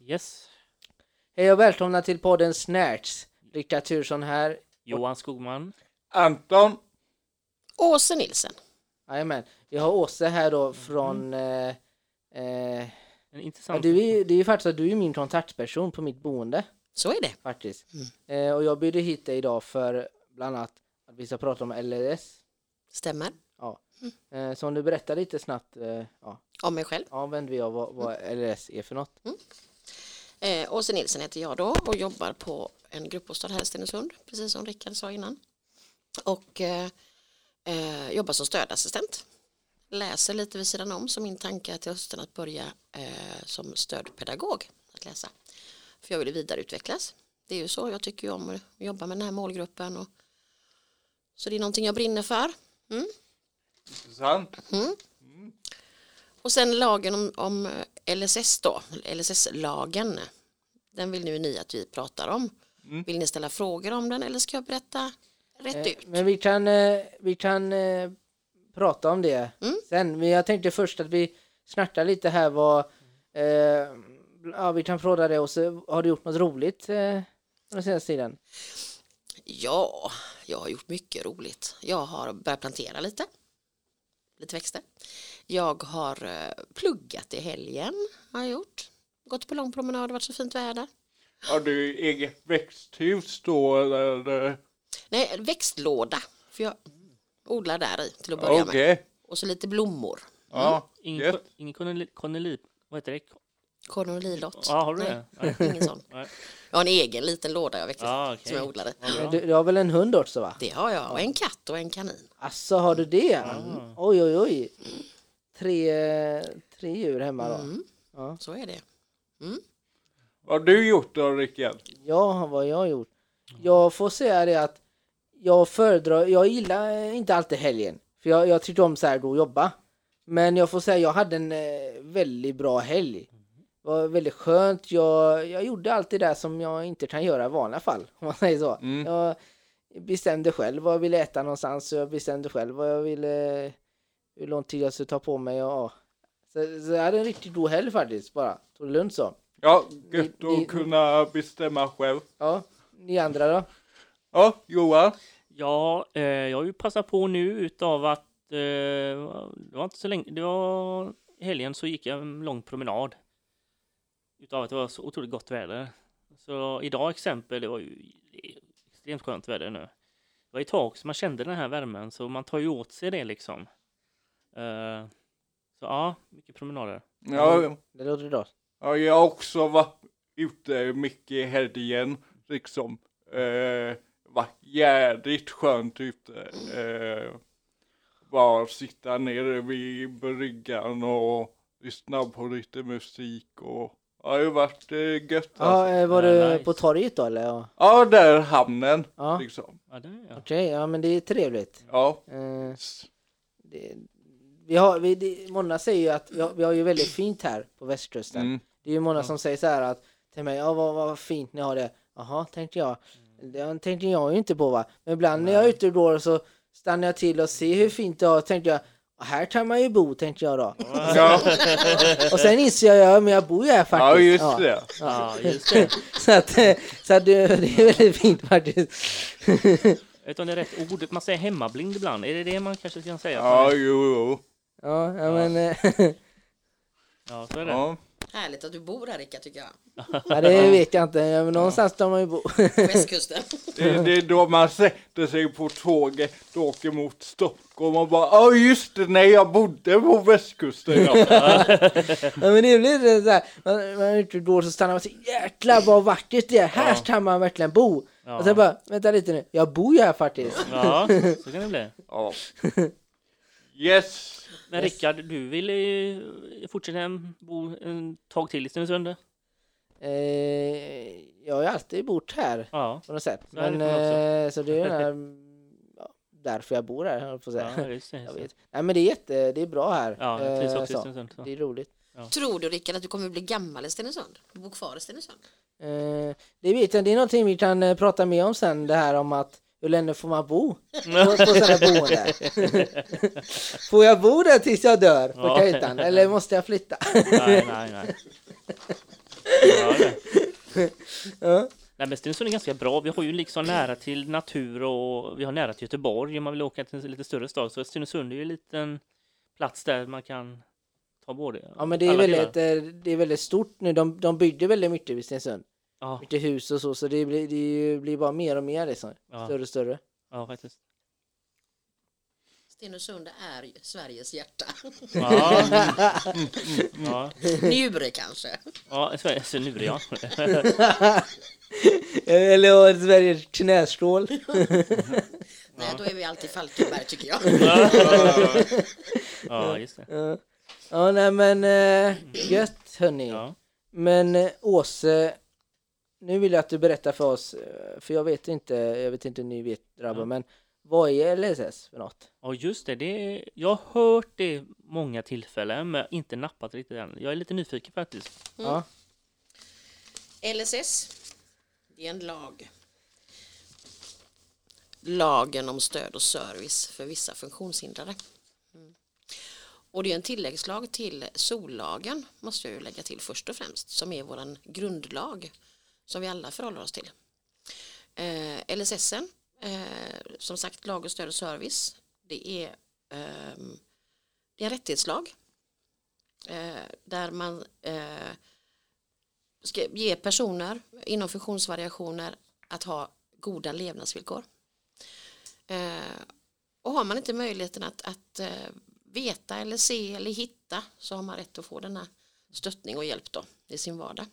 Yes. Hej och välkomna till podden Snärts. Rickard Tursson här. Johan Skogman. Anton. Åse Nilsen. Jajamän. Vi har Åse här då från... Eh, eh, En ja, intressant... du är, det är ju faktiskt att du är min kontaktperson på mitt boende Så är det. faktiskt. Eh, och jag bjöd hit dig idag för bland annat att vi ska prata om LRS. Stämmer. Eh, så om du berättar lite snabbt eh, ja, Om mig själv. ja, vem vi är och vad, vad LRS är för något. Eh, Åse Nilsen heter jag då och jobbar på en gruppbostad här i Stenungsund, precis som Rickard sa innan. Och eh, eh, jobbar som stödassistent. Läser lite vid sidan om, så min tanke är till hösten att börja eh, som stödpedagog att läsa. För jag vill vidareutvecklas. Det är ju så, jag tycker ju om att jobba med den här målgruppen. Och, så det är någonting jag brinner för. Mm. Intressant. Och sen lagen om, om LSS då, LSS-lagen. Den vill nu ni att vi pratar om. Vill ni ställa frågor om den eller ska jag berätta rätt Eh, ut? men vi kan, eh, vi kan eh, prata om det Mm. sen. Men jag tänkte först att vi snartar lite här vad... Eh, ja, vi kan fråga dig och så har du gjort något roligt eh, den senaste tiden? Ja, jag har gjort mycket roligt. Jag har börjat plantera lite. Lite växter. Jag har eh, pluggat i helgen. Har jag gjort. Gått på lång promenad, det har varit så fint väder. Har du eget växthus då eller? Nej, växtlåda. För jag odlar där i till att börja Okej. med. Och så lite blommor. Ja. Ingen, Yes. ko- ingen. Corneli... Vad heter det? Kornolilott. Ja, har du Nej, det? Nej. Ingen sån. Nej. Jag har en egen liten låda jag växte Ja, okej. som jag odlade. Ja. Du, du har väl en hund också va? Det har jag och en katt och en kanin. Asså, har du det? Ah. Oj, oj, oj. Tre, tre djur hemma då. Mm, Ja. så är det. Vad har du gjort då Rickard? Ja, vad jag har gjort. Jag får säga det att jag föredrar, jag gillar inte alltid helgen. För jag, jag tycker om så här att jobba. Men jag får säga, jag hade en eh, väldigt bra helg. Det var väldigt skönt. Jag, jag gjorde allt det där som jag inte kan göra i vanliga fall. Om man säger så. Mm. Jag bestämde själv vad jag ville äta någonstans. Och jag bestämde själv vad jag ville, hur lång tid jag skulle ta på mig. Och, ja. så, så jag hade en riktigt god helg faktiskt bara. Tog det lugnt så. Ja, gött Ni- ni- att kunna bestämma själv. Ja, ni andra då? Ja, Johan. Ja, eh, jag har ju passat på nu utav att eh, det var inte så länge, det var helgen så gick jag en lång promenad. Utav att det var så otroligt gott väder. Så idag exempel, det var ju det extremt skönt väder nu. Det var ett tag som man kände den här värmen så man tar ju åt sig det liksom. Eh, så ja, mycket promenader. Ja, Det låter bra. ja, jag har också varit ute mycket i helgen. Liksom. Eh, varit jädrigt skönt ute. Eh, bara sitta nere vid bryggan och lyssna på lite musik och ja, det har varit eh, gött. Ja, Alltså. eh, var Ja, du nice. på torget då eller? Ja. Ja, där hamnen Ja. liksom. Ja, det är jag. Okej, ja men det är trevligt. Ja. Eh, det, vi har, vi, det, många säger ju att vi har, vi har ju väldigt fint här på västkusten. Mm. Det är ju många som säger så här att till mig, ja vad, vad fint ni har det. Jaha, tänkte jag. Det tänkte jag ju inte på va. Men ibland när jag är ute och går så stannar jag till och ser hur fint det är. Tänkte jag, "Ja, här kan man ju bo, tänkte jag då. Ja, Och sen inser jag, ja men jag bor ju här faktiskt. ja, just Ja. det. Ja, just det. så att, så att det, det är väldigt fint faktiskt. Jag vet om det är rätt ord, man säger hemmablind ibland. Är det det man kanske kan säga? Ja, jo, jo. Ja, ja men eh, Ja, så är det. Ja. Härligt att du bor här Rickard tycker jag. ja, det vet jag inte. Men någonstans ska man ju bo. På västkusten. Det, det är då man sätter sig på tåget och åker mot Stockholm och bara ja just det, nej jag bodde på västkusten. Ja. ja, men det blir så här. Man, man är ute och går så stannar man och säger jäklar vad vackert det är. Här kan man verkligen bo. Ja. Och sen bara, vänta lite nu. Jag bor ju här faktiskt. Ja, så kan det bli. Ja. Yes. Men Rickard, du vill ju fortsätta bo en tag till i Stenungsund? Eh, jag har ju alltid bott här Ja, på något sätt. Så är det Men eh, så det är den här, ja, därför jag bor här, jag på att säga. ja just det. Jag vet. Nej men det är jätte, det är bra här. Ja, jag trivs Eh, också i. Stenungsund. så. Det är roligt. Tror du Rickard att du kommer bli gammal i Stenungsund? Bo kvar i Stenungsund? Eh, det vet jag, det är någonting vi kan eh, prata mer om sen, det här om att hur länge får man bo på, på sådana boende? får jag bo där tills jag dör på Ja. Kajtan eller måste jag flytta? Nej, nej, nej. Ja. Nej, men Stenungsund är ganska bra. Vi har ju liksom nära till natur och vi har nära till Göteborg om man vill åka till en lite större stad. Så Stenungsund är ju en liten plats där man kan ta både. Ja men det är, väldigt, delar. eh, det är väldigt stort nu. De, de byggde väldigt mycket vid Stensund. Ja, Mycket hus och så, så det blir, det blir bara mer och mer liksom. ja, Större och större. ja, faktiskt. Stenungsund är Sveriges hjärta. Ja, ja, Njure kanske. ja så, så nu är det ja. Eller Sveriges knäskål. Nej, då är vi alltid Falkenberg tycker jag. Ja, just det. Ja. ja, nej men eh, gött hörni. Ja. Men eh, Åse, nu vill jag att du berättar för oss, eh, för jag vet inte, jag vet inte om ni vet grabbar, Ja. men vad är LSS för något? Ja, just det. det. Jag har hört det många tillfällen, men inte nappat riktigt än. Jag är lite nyfiken faktiskt. Ja, LSS, det är en lag. Lagen om stöd och service för vissa funktionshindrade. Mm. Och det är en tilläggslag till sollagen, måste jag ju lägga till först och främst, som är våran grundlag som vi alla förhåller oss till. Eh, LSS, eh, som sagt lag och stöd och service, det är, eh, det är en rättighetslag eh, där man eh, ska ge personer inom funktionsvariationer att ha goda levnadsvillkor. Eh, och har man inte möjligheten att, att eh, veta eller se eller hitta så har man rätt att få denna stöttning och hjälp då i sin vardag.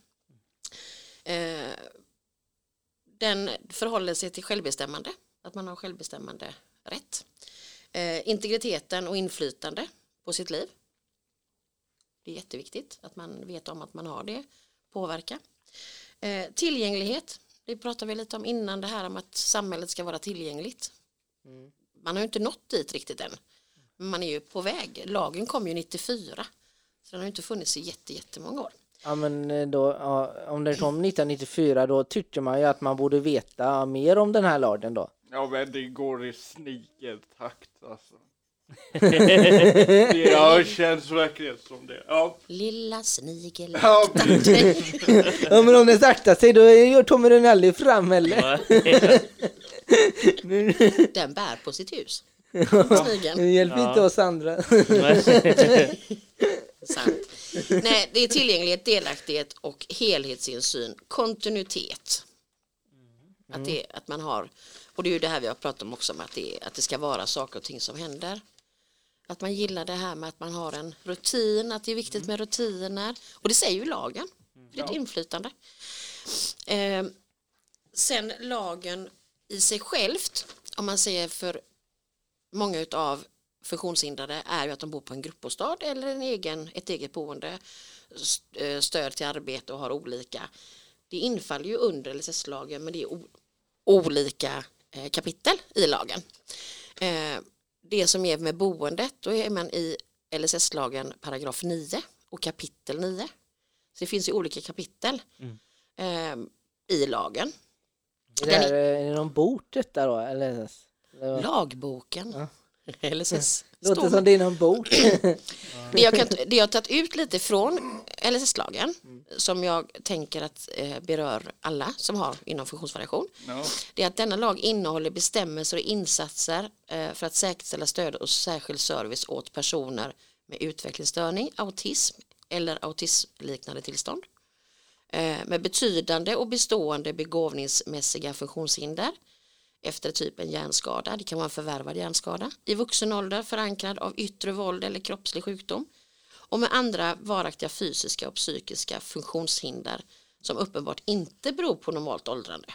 Eh, den förhåller sig till självbestämmande, att man har självbestämmande rätt. Eh, integriteten och inflytande på sitt liv. Det är jätteviktigt att man vet om att man har det påverka. Eh, tillgänglighet, det pratade vi lite om innan det här om att samhället ska vara tillgängligt. Man har ju inte nått dit riktigt än. Men man är ju på väg. Lagen kom ju 94. Så den har ju inte funnits i jätte, jättemånga år. Ja men eh, då, ja, om den kom 1994 då tycker man ju att man borde veta mer om den här lagen då. Ja men det går i snigeltakt alltså. Det ja, känns verkligen som det. Ja, Lilla snigel. ja Ja men om den saktar sig då är- kommer den aldrig fram heller. Den bär på sitt hus. Det Snigeln. hjälper Ja. inte oss andra. Sant. Nej, det är tillgänglighet, delaktighet och helhetsinsyn, kontinuitet. Att, det, att man har, och det är ju det här vi har pratat om också, att det, att det ska vara saker och ting som händer. Att man gillar det här med att man har en rutin, att det är viktigt med rutiner. Och det säger ju lagen, det är ett inflytande. Eh, sen lagen i sig självt, om man säger för många av funktionshindrade är ju att de bor på en gruppbostad eller en egen, ett eget boende, eh, stöd till arbete och har olika. Det infaller ju under LSS-lagen men det är olika eh, kapitel i lagen. Eh, det som är med boendet, då är man i LSS-lagen paragraf 9 och kapitel 9. Så det finns ju olika kapitel eh, i lagen. Är det, här, är det någon bok detta då? Eller? Eller vad? LSS. Låter står som det är någon bok. Det jag, kan, det jag har tagit ut lite från LSS-lagen som jag tänker att eh, berör alla som har inom funktionsvariation ja. det är att denna lag innehåller bestämmelser och insatser eh, för att säkerställa stöd och särskild service åt personer med utvecklingsstörning, autism eller autismliknande tillstånd eh, med betydande och bestående begåvningsmässiga funktionshinder efter typ en hjärnskada, det kan vara en förvärvad hjärnskada, i vuxen ålder förankrad av yttre våld eller kroppslig sjukdom och med andra varaktiga fysiska och psykiska funktionshinder som uppenbart inte beror på normalt åldrande.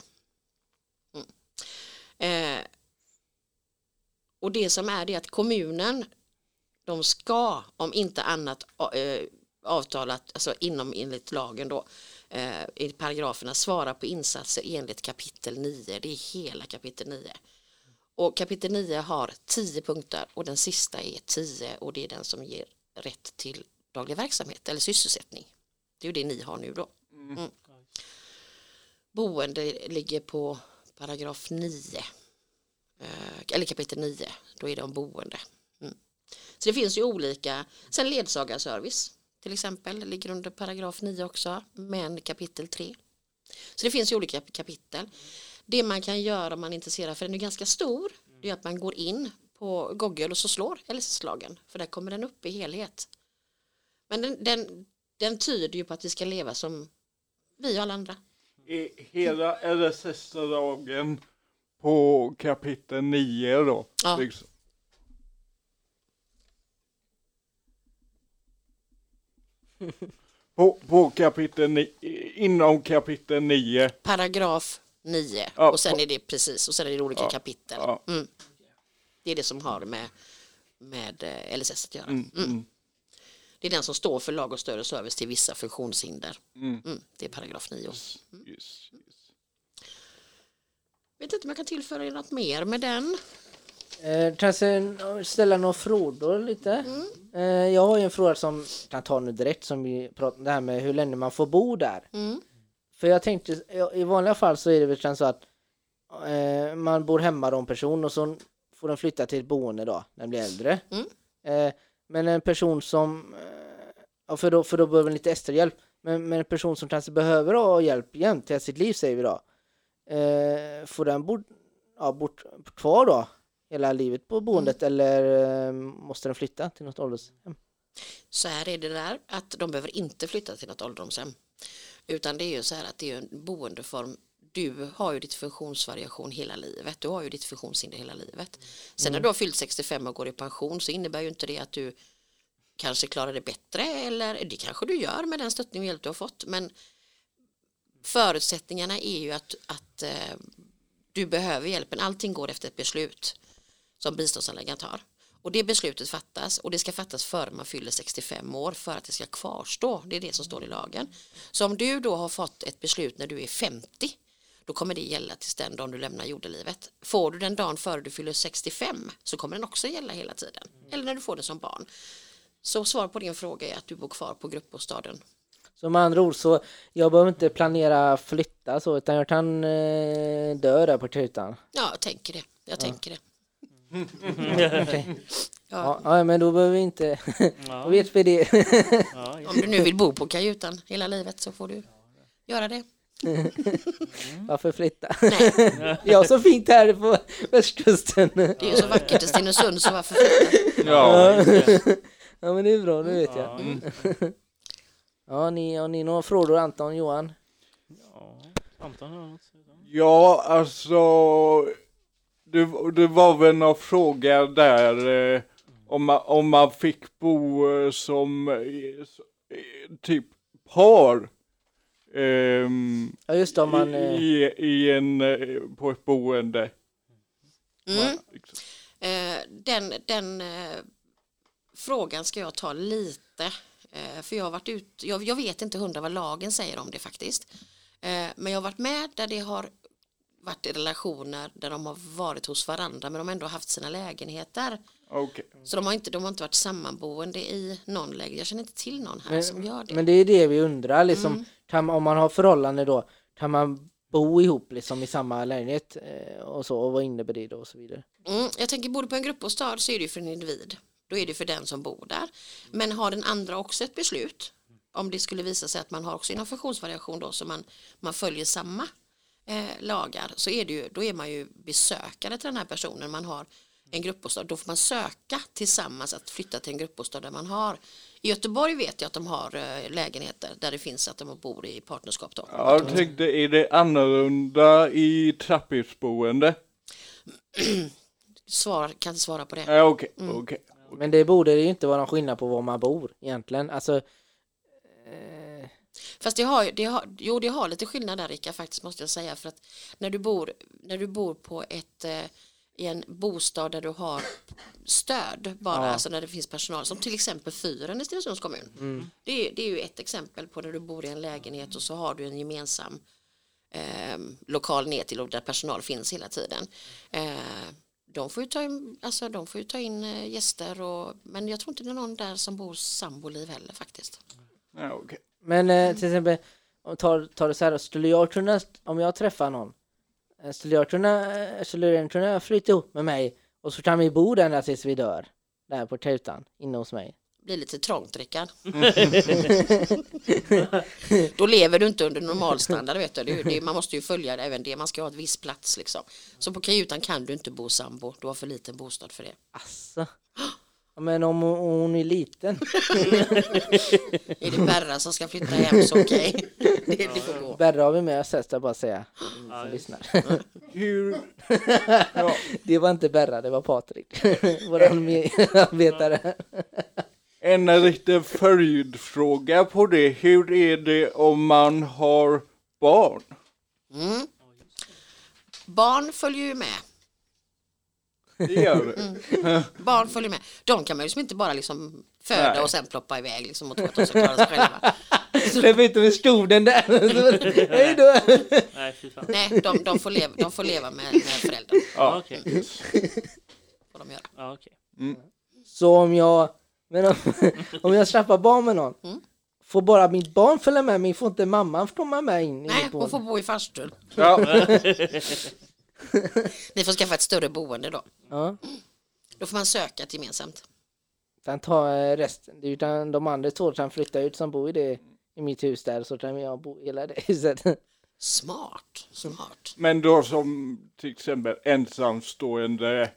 Mm. Eh, och det som är det att kommunen de ska om inte annat eh, avtalat, alltså inom enligt lagen då, eh, i paragraferna svara på insatser enligt kapitel 9. Det är hela kapitel 9. Och kapitel 9 har 10 punkter och den sista är 10 och det är den som ger rätt till daglig verksamhet eller sysselsättning. Det är ju det ni har nu då. Mm. Boende ligger på paragraf 9. eller kapitel 9, då är det om boende. Mm. Så det finns ju olika, sen ledsagarservice till exempel, ligger under paragraf 9 också, men kapitel 3. Så det finns ju olika kapitel. Det man kan göra om man är intresserad, för den är ganska stor, det är att man går in på Google och så slår LSS-lagen, för där kommer den upp i helhet. Men den, den, den tyder ju på att vi ska leva som vi och alla andra. Är hela LSS-lagen på kapitel 9 då? Ja. Liksom. På, på kapitel 9, inom kapitel 9. Paragraf 9 Ja, och sen är det precis och sen är det olika Ja, kapitel. ja. Mm. Det är det som har med, med eh, LSS att göra. Mm, Mm. mm, Det är den som står för lag och stöd och service till vissa funktionshinder. mm. Mm. Det är paragraf 9. Yes, yes. Vet inte om jag kan tillföra er något mer med den. Eh, kanske ställa några frågor lite. Mm. Eh, jag har ju en fråga som kan ta nu direkt som vi pratade om det här med hur länge man får bo där. Mm. För jag tänkte, i vanliga fall så är det väl så att eh, man bor hemma då en person och så får den flytta till ett boende då när den blir äldre. Mm. Eh, men en person som, eh, för, då, för då behöver den lite extra hjälp, men, men en person som kanske behöver ha hjälp jämt till sitt liv säger vi då. Eh, får den bo, ja, bort, kvar då hela livet på boendet eller eh, måste den flytta till något åldershem? Så här är det där att de behöver inte flytta till något ålderdomshem. Utan det är ju så här att det är en boendeform. Du har ju ditt funktionsvariation hela livet. Du har ju ditt funktionshinder hela livet. Sen när du har fyllt 65 och går i pension så innebär ju inte det att du kanske klarar det bättre eller det kanske du gör med den stöttning och hjälp du har fått. Men förutsättningarna är ju att, att eh, du behöver hjälpen. Allting går efter ett beslut som biståndsanläggaren tar. Och det beslutet fattas och det ska fattas före man fyller 65 år för att det ska kvarstå. Det är det som står i lagen. Så om du då har fått ett beslut när du är 50 då kommer det gälla tills den dagen du lämnar jordelivet. Får du den dagen före du fyller 65 så kommer den också gälla hela tiden. Eller när du får den som barn. Så svar på din fråga är att du bor kvar på gruppbostaden. Så med andra ord så, jag behöver inte planera flytta så, utan jag kan eh, dö där på kutan. Ja, jag tänker det. Jag tänker det. Okej. Ja, Ja, ja, men då behöver vi inte, då Ja, vet vi det. ja, om du nu vill bo på kajutan hela livet så får du göra det. Varför flytta? Nej, Jag har så fint här på västkusten. det är ju så vackert i Stenungsund så varför flytta? Ja, Ja men det är bra, det vet jag. ja, Mm. Ja, ni, har ni några frågor Anton, Johan? ja. Anton har något ja alltså. Det, det var väl någon fråga där eh, om, man, om man fick bo eh, som eh, typ par. ehm, Ja just det, om man... Eh, i, i en, eh, på ett boende. Mm. Liksom. Eh, den den eh, frågan ska jag ta lite. Eh, för jag har varit ut, jag, jag vet inte hundra vad lagen säger om det faktiskt. Eh, men jag har varit med där det har varit i relationer där de har varit hos varandra men de har ändå haft sina lägenheter. Okej. Så de har inte, de har inte varit sammanboende i någon lägenhet. Jag känner inte till någon här Men- som gör det. men det är det vi undrar liksom, Mm. kan, om man har förhållande då, kan man bo ihop liksom i samma lägenhet eh, och så, och vad innebär det då och så vidare? Mm, jag tänker bor du på en gruppbostad så är det ju för en individ. Då är det för den som bor där. Men har den andra också ett beslut om det skulle visa sig att man har också en funktionsvariation då så man, man följer samma eh, lagar så är det ju, då är man ju besökare till den här personen. Man har en gruppbostad, då får man söka tillsammans att flytta till en gruppbostad där man har. I Göteborg vet jag att de har eh, lägenheter där det finns att de bor i partnerskap då. Jag tänkte, är det annorlunda i trapphusboende? Svar, kan inte svara på det. Ja, Okej, Mm. okej. Men det borde ju inte vara någon skillnad på var man bor egentligen. Alltså, eh, Fast det har, det har, jo, det har lite skillnad där Rika faktiskt måste jag säga för att när du bor, när du bor på ett eh, i en bostad där du har stöd bara, Ja. alltså när det finns personal som till exempel fyren i Stenungsunds kommun. mm. Det, är, det är ju ett exempel på när du bor i en lägenhet och så har du en gemensam eh, lokal ner till och där personal finns hela tiden. Eh, de får ju ta in, alltså, de får ju ta in eh, gäster och, men jag tror inte det är någon där som bor samboliv heller faktiskt. Ja, okej. Men eh, till exempel, om tar, tar det så här, skulle jag kunna, om jag träffar någon, eh, skulle jag kunna, eh, skulle den kunna flytta ihop med mig Och så kan vi bo där tills vi dör. Där på tutan, inne hos mig. blir lite trångt Rickard. Då lever du inte under normalstandard vet du. Det, man måste ju följa det, även det. Man ska ha ett viss plats liksom. Så på kajutan kan du inte bo sambo. Du har för liten bostad för det. Asså. Ja, men om hon, är liten. Är det Berra som ska flytta hem så okej. Det, det får gå. Berra har vi med oss, jag bara säga. Som lyssnar. Hur, ja, Det var inte Berra, det var Patrik. Våran medarbetare. en liten följdfråga på det. Hur är det om man har barn? Mm. Barn följer ju med. Det gör det. Barn följer med. De kan man ju liksom inte bara liksom föda Nej. och sen ploppa iväg liksom och tro att de ska klara sig själva. Släpp ut dem i skogen där. Hej då. Nej, fy fan. Nej, de, de, får, leva, de får leva med, med föräldrarna. Ja, Ja, okej. Får de göra. Ja, okej. Så om jag, men om, om jag skaffar barn med någon. Mm. Får bara mitt barn följa med mig? Får inte mamman komma med in? Nej, hon får bo i farstun. ja. Ni får skaffa ett större boende då. Ja. Då får man söka ett gemensamt. Sen ta eh, resten. Det är utan de andra två kan flytta ut som bor i det i mitt hus där så kan jag bo i hela det huset. Smart, smart. Men då som till exempel ensamstående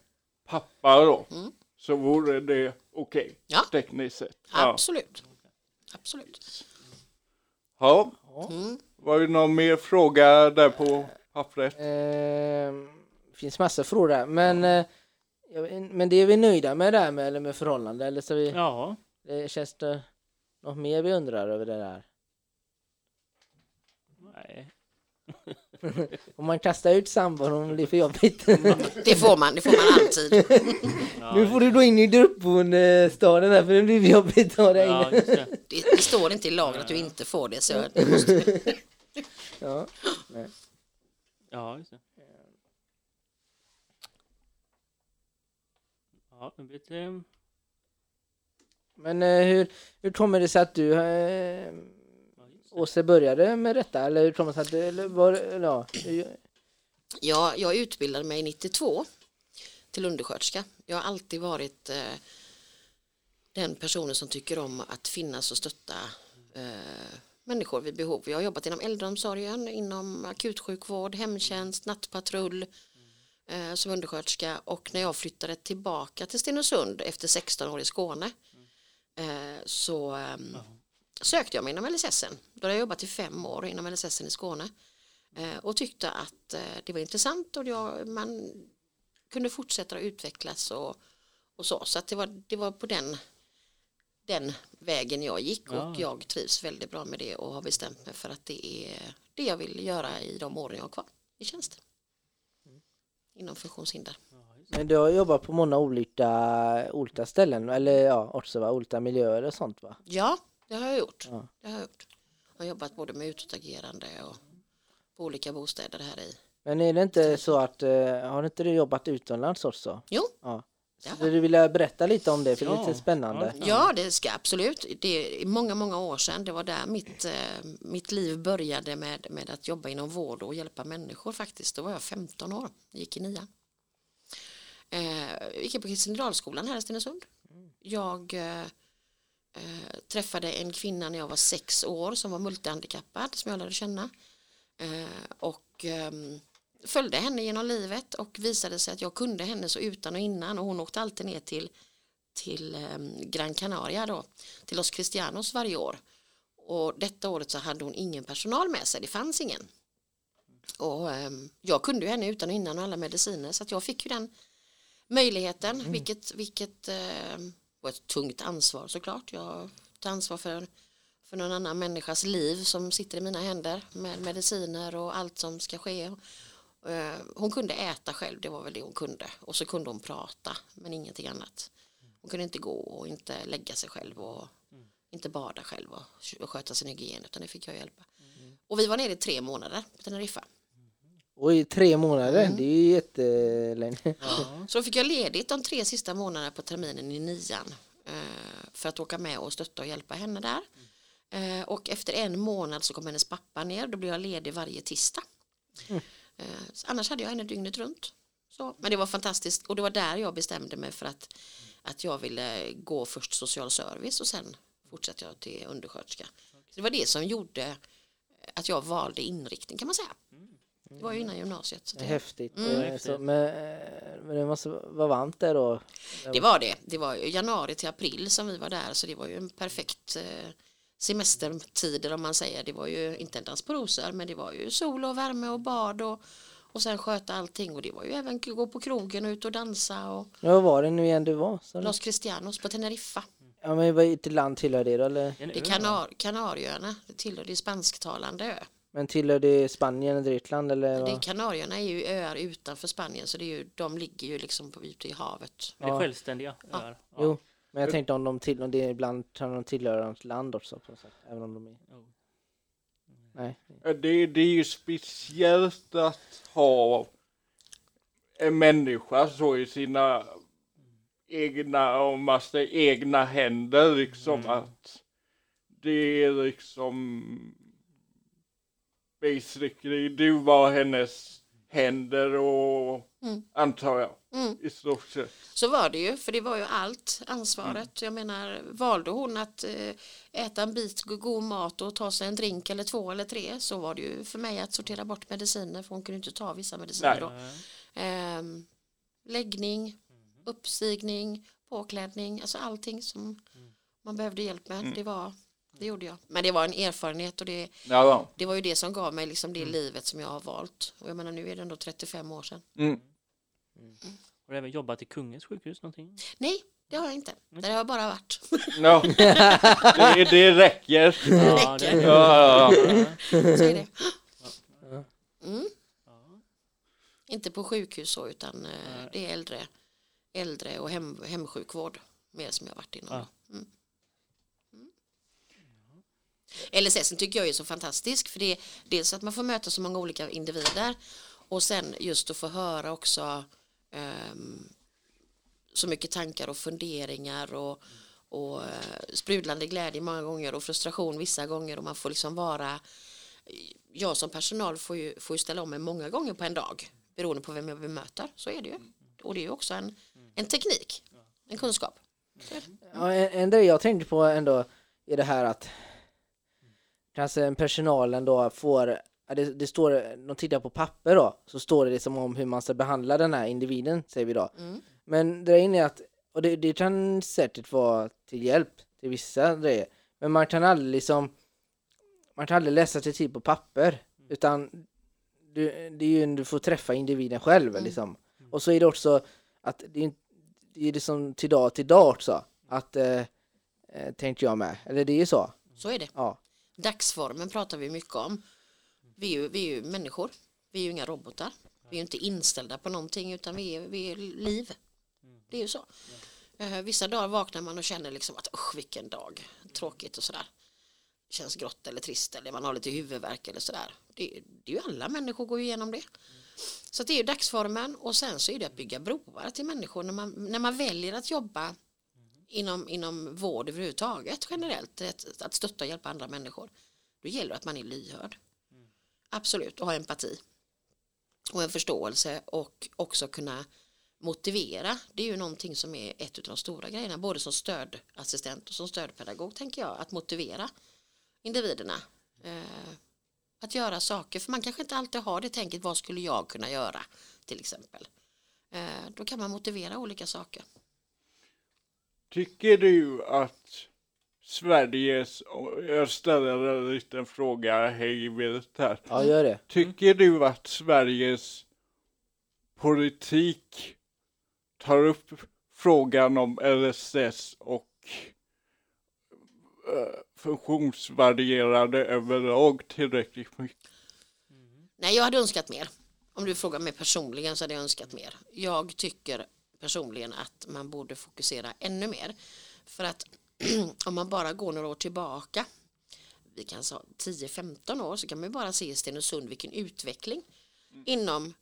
pappa då. Mm. Så vore det okej Ja. tekniskt sett. Ja. Absolut. Absolut. ja. Mm. Var det någon mer fråga där på pappret? Eh, finns massor frågor där. Men, eh, jag men det är vi nöjda med där med, eller med förhållande? Eller så vi, Ja, det känns det något mer vi undrar över det där? nej. Om man kastar ut sambon om det blir för jobbigt. Det får man, det får man alltid. Ja, nu får du gå in i gruppboendestaden där för det blir för jobbigt att ha dig ja, det. Det, det står inte i lagen att du inte får det. Så det måste, Ja. Ja, just det. Ja, det blir lite... Men eh, hur, hur kommer det sig att du, eh, Ja, det. Åse, började med detta? Eller hur kommer det sig att du, eller var, ja, jag, jag utbildade mig 92 till undersköterska. Jag har alltid varit eh, den personen som tycker om att finnas och stötta eh, människor vid behov. Jag har jobbat inom äldreomsorgen, inom akutsjukvård, hemtjänst, nattpatrull eh, som undersköterska och när jag flyttade tillbaka till Stenungsund efter 16 år i Skåne eh, så ehm, sökte jag mig inom LSS. Då hade jag jobbat i fem år inom LSS i Skåne eh, och tyckte att eh, det var intressant och jag, man kunde fortsätta att utvecklas och, och så. Så att det var, det var på den, den vägen jag gick och Ja. jag trivs väldigt bra med det och har bestämt mig för att det är det jag vill göra i de åren jag har kvar i tjänst. Inom funktionshinder. men du har jobbat på många olika, olika ställen, eller ja, också va, olika miljöer och sånt va? Ja, det har jag gjort. Ja. Det har jag gjort. Jag har jobbat både med utåtagerande och på olika bostäder här i. Men är det inte så att, eh, har inte du jobbat utomlands också? Jo, Ja. Ja. Så du vill berätta lite om det, för det är lite spännande. Ja. Det ska absolut. Det är många, många år sedan. Det var där mitt, eh, mitt liv började med, med att jobba inom vård och hjälpa människor faktiskt. Då var jag 15 år, gick i nian. Eh, gick jag på Kristendalsskolan här i Stenungsund. Jag eh, eh, träffade en kvinna när jag var sex år som var multihandikappad som jag lärde känna. Eh, och ehm, följde henne genom livet och visade sig att jag kunde henne så utan och innan och hon åkte alltid ner till till eh, Gran Canaria då, till Los Cristianos varje år. Och detta året så hade hon ingen personal med sig, det fanns ingen. Och eh, jag kunde ju henne utan och innan och alla mediciner så att jag fick ju den möjligheten, vilket, vilket eh, var ett tungt ansvar såklart. Jag tar ansvar för, för någon annan människas liv som sitter i mina händer med mediciner och allt som ska ske. Eh, Hon kunde äta själv, det var väl det hon kunde. Och så kunde hon prata, men ingenting annat. Hon kunde inte gå och inte lägga sig själv och inte bada själv och sköta sin hygien, utan det fick jag hjälpa. Och vi var nere i tre månader på Teneriffa. Och i tre månader, Mm. det är ju jättelänge. Ja, Så fick jag ledigt de tre sista månaderna på terminen i nian eh, för att åka med och stötta och hjälpa henne där. Eh, Och efter en månad så kom hennes pappa ner, då blev jag ledig varje tisdag. Eh, Annars hade jag henne dygnet runt. Så, men det var fantastiskt och det var där jag bestämde mig för att, att jag ville gå först social service och sen fortsatte jag till undersköterska. Så det var det som gjorde att jag valde inriktning kan man säga. Det var ju innan gymnasiet. Så Det häftigt. Mm. Så, men, eh, men det måste vara varmt där då? det var det. Det var januari till april som vi var där så det var ju en perfekt eh, semestertider om man säger. Det var ju inte en dans på rosor men det var ju sol och värme och bad och, och sen sköta allting och det var ju även gå på krogen och ut och dansa och Ja, vad var det nu igen du var? Så, Los Cristianos på Teneriffa. ja, men vilket land tillhör det då? Eller? Det är Kanar Kanarieöarna, det tillhör det spansktalande ö. Men tillhör det Spanien eller Grekland eller? Det är vad? Kanarieöarna är ju öar utanför Spanien så det är ju, de ligger ju liksom på, ute i havet. Det är Ja. självständliga öar. Ja. Jo, men jag tänkte om de, till, om det ibland kan de tillhöra ett land också på något sätt, även om de är... Jo. Nej. Det, det är ju speciellt att ha en människa så i sina egna, om man säger egna händer liksom Mm. att det är liksom basically du var hennes händer och Mm. antar jag Mm. i stort sett. Så var det ju, för det var ju allt ansvaret. Jag menar, valde hon att eh, äta en bit go- god mat och ta sig en drink eller två eller tre så var det ju för mig att sortera bort mediciner för hon kunde inte ta vissa mediciner Nej. då. Ehm, läggning, uppstigning, påklädning, alltså allting som man behövde hjälp med. Det, var, det gjorde jag. Men det var en erfarenhet och det, Ja, det var ju det som gav mig liksom det livet som jag har valt. Och jag menar nu är det ändå 35 år sedan. Mm. Har du även jobbat i Kungens sjukhus någonting? Nej, det har jag inte. Där har jag bara varit. ja. det, det räcker. Ja, det räcker. Ja, ja, ja. Så är det. Mm. Ja. Inte på sjukhus så utan eh, det är äldre, äldre och hem, hemsjukvård mer som jag varit inom. Ja. Mm. Mm. LSS tycker jag är så fantastisk för det är dels att man får möta så många olika individer och sen just att få höra också Ehm, så mycket tankar och funderingar och, och eh, sprudlande glädje många gånger och frustration vissa gånger och man får liksom vara jag som personal får ju, får ju ställa om mig många gånger på en dag beroende på vem jag bemöter. Så är det ju. Och det är ju också en, en teknik, en kunskap. Ja, en, en grej jag tänkte på ändå är det här att kanske en personalen då får, det, det står, de tittar på papper då, så står det liksom om hur man ska behandla den här individen, säger vi då. Mm. Men det är att, och det, det kan säkert vara till hjälp till vissa grejer, men man kan aldrig liksom, man kan aldrig läsa till på papper, utan du, det är ju, du får träffa individen själv Mm. liksom. Och så är det också att det är, det är liksom till dag till dag också, att eh, eh, tänkte jag med, eller det är ju så, Så är det. ja. Dagsformen pratar vi mycket om. Vi är, ju, vi är ju människor. Vi är ju inga robotar. Vi är ju inte inställda på någonting utan vi är, vi är liv. Det är ju så. Eh, vissa dagar vaknar man och känner liksom att usch vilken dag, tråkigt och sådär. Känns grått eller trist eller man har lite huvudvärk eller sådär. Det, det är ju alla människor går ju igenom det. Så det är ju dagsformen och sen så är det att bygga broar till människor när man, när man väljer att jobba inom, inom vård överhuvudtaget generellt, att, att stötta och hjälpa andra människor. Då gäller det att man är lyhörd. Absolut, och ha empati. Och en förståelse och också kunna motivera. Det är ju någonting som är ett av de stora grejerna, både som stödassistent och som stödpedagog tänker jag, att motivera individerna. Eh, att göra saker, för man kanske inte alltid har det tänket, vad skulle jag kunna göra till exempel. Eh, då kan man motivera olika saker. Tycker du att Sveriges, och jag ställer en liten fråga hej vilt här. ja, gör det. Tycker du att Sveriges politik tar upp frågan om LSS och eh, funktionsvarierade överlag tillräckligt mycket? Nej, jag hade önskat mer. Om du frågar mig personligen så hade jag önskat mer. Jag tycker personligen att man borde fokusera ännu mer. För att om man bara går några år tillbaka, vi kan säga 10-15 år, så kan man ju bara se i Stenungsund vilken utveckling inom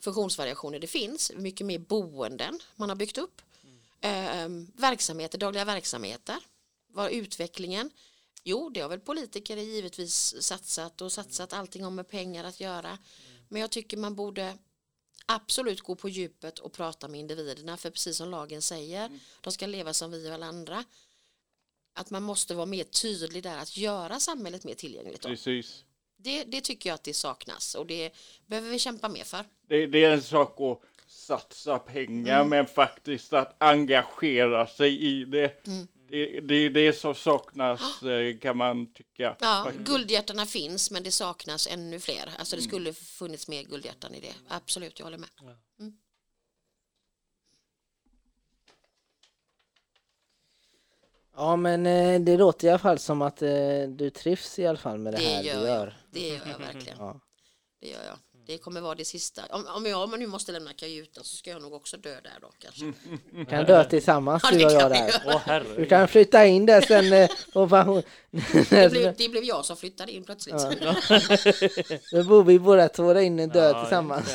funktionsvariationer det finns. Mycket mer boenden man har byggt upp. Eh, verksamheter, dagliga verksamheter. Var utvecklingen? Jo, det har väl politiker givetvis satsat och satsat allting har med pengar att göra. Men jag tycker man borde absolut gå på djupet och prata med individerna för precis som lagen säger, de ska leva som vi och alla andra. Att man måste vara mer tydlig där att göra samhället mer tillgängligt. Då. Precis. Det, det tycker jag att det saknas och det behöver vi kämpa mer för. Det, det är en sak att satsa pengar Mm. men faktiskt att engagera sig i det. Mm. Det, det är det som saknas eh, kan man tycka. Ja, faktiskt. guldhjärtarna finns men det saknas ännu fler. Alltså det skulle funnits mer guldhjärtan i det. Absolut, jag håller med. Ja men eh, det låter i alla fall som att eh, du trivs i alla fall med det, Det här gör du jag. gör. Det gör jag verkligen. Ja. Det gör jag. Det kommer vara det sista. Om, om jag nu måste lämna kajutan så ska jag nog också dö där då kanske. Vi kan dö tillsammans Ja, du och jag där. Åh Du kan flytta in där sen eh, på pension. Det blev, det blev jag som flyttade in plötsligt. Ja. Då bor vi båda två där inne dö Ja, tillsammans.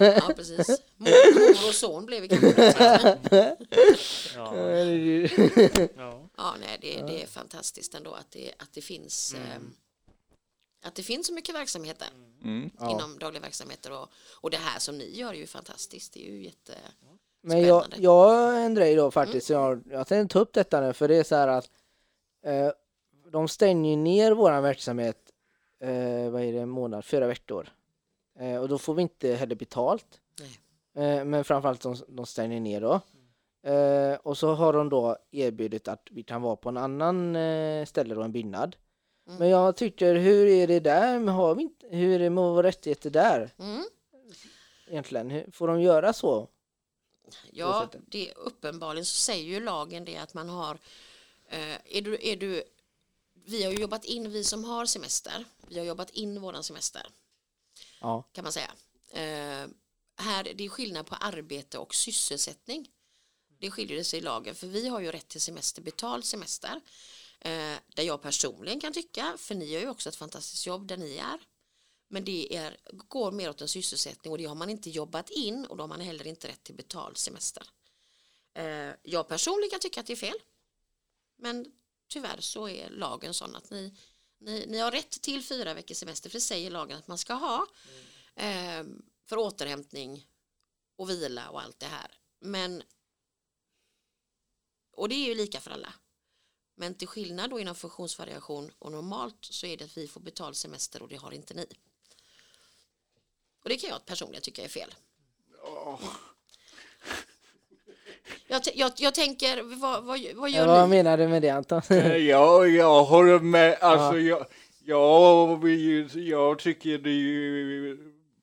Ja, precis. Mor, mor och son blev vi kanske. Ja, ja. Ja, nej, det, det är fantastiskt ändå att det, att det finns eh, att det finns så mycket verksamheter Mm. Ja. inom dagliga verksamheter och, och det här som ni gör är ju fantastiskt. Det är ju jätte... Men jag, jag en grej då faktiskt. Jag, jag tänkte ta upp detta nu för det är så här att eh, de stänger ju ner våran verksamhet eh, vad är det, en månad, fyra veckor. Eh, och då får vi inte heller betalt. Eh, men framförallt de, de stänger ner då. Eh, och så har de då erbjudit att vi kan vara på en annan eh, ställe då, en byggnad. Mm. Men jag tycker, hur är det där? Har vi inte, hur är det med våra rättigheter där Mm. egentligen? Hur, får de göra så? Ja, det är uppenbarligen så säger ju lagen det att man har eh, är du, är du, vi har ju jobbat in, vi som har semester, vi har jobbat in våran semester Ja. kan man säga. Eh, här, det är skillnad på arbete och sysselsättning. Det skiljer det sig i lagen, för vi har ju rätt till semester, betald semester. Eh, där jag personligen kan tycka, för ni gör ju också ett fantastiskt jobb där ni är. Men det är, går mer åt en sysselsättning och det har man inte jobbat in och då har man heller inte rätt till betald semester. Eh, jag personligen kan tycka att det är fel. Men tyvärr så är lagen sån att ni, ni, ni har rätt till fyra veckors semester för det säger lagen att man ska ha eh, för återhämtning och vila och allt det här. Men och det är ju lika för alla. Men till skillnad då inom funktionsvariation och normalt så är det att vi får betald semester och det har inte ni. Och det kan jag personligen tycka är fel. Jag, t- jag, jag tänker, vad, vad, vad Ja, gör vad ni? menar du med det Anton? Ja, jag håller med. Alltså, jag, jag, ju- jag tycker det är ju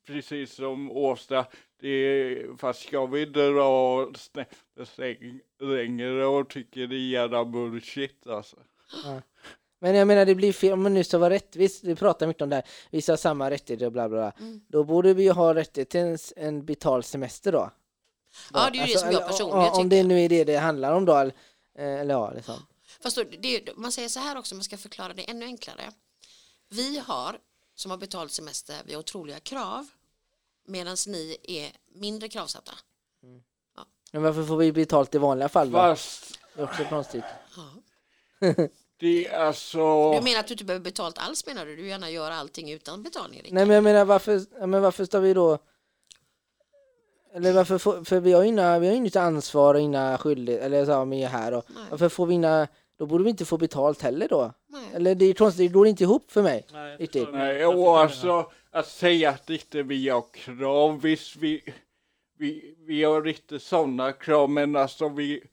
precis som Åsa. Det är, fast jag vill dra längre och tycker det är jävla bullshit alltså. Men jag menar det blir fel, om man nu ska vara rättvis, vi pratar mycket om det här, vi ska ha samma rättigheter och bla bla bla. Mm. Då borde vi ju ha rättighet till en, en betald semester då. Ja, det är ju det som jag eller, personligen ja, Om tycker. det nu är det det handlar om då, eller, eller ja, liksom. Fast då, det, man säger så här också, man ska förklara det ännu enklare. Vi har, som har betalt semester, vi har otroliga krav. Medan ni är mindre kravsatta. Men varför får vi betalt i vanliga fall då? Fast Det är också konstigt. Ja. det är alltså... Du menar att du inte behöver betalt alls menar du? Du gärna gör allting utan betalning? Rickard? Nej men jag menar varför, ja, men varför ska vi då eller varför får, för vi har ju inga, vi har inget ansvar och inga skyldigheter, eller så, vi är här och Nej. varför får vi inga, då borde vi inte få betalt heller då? Nej. Eller det är konstigt, det går inte ihop för mig. Nej, jag Riktigt. Nej, och alltså att säga att inte vi har krav, visst vi, vi, vi har inte sådana krav, men alltså vi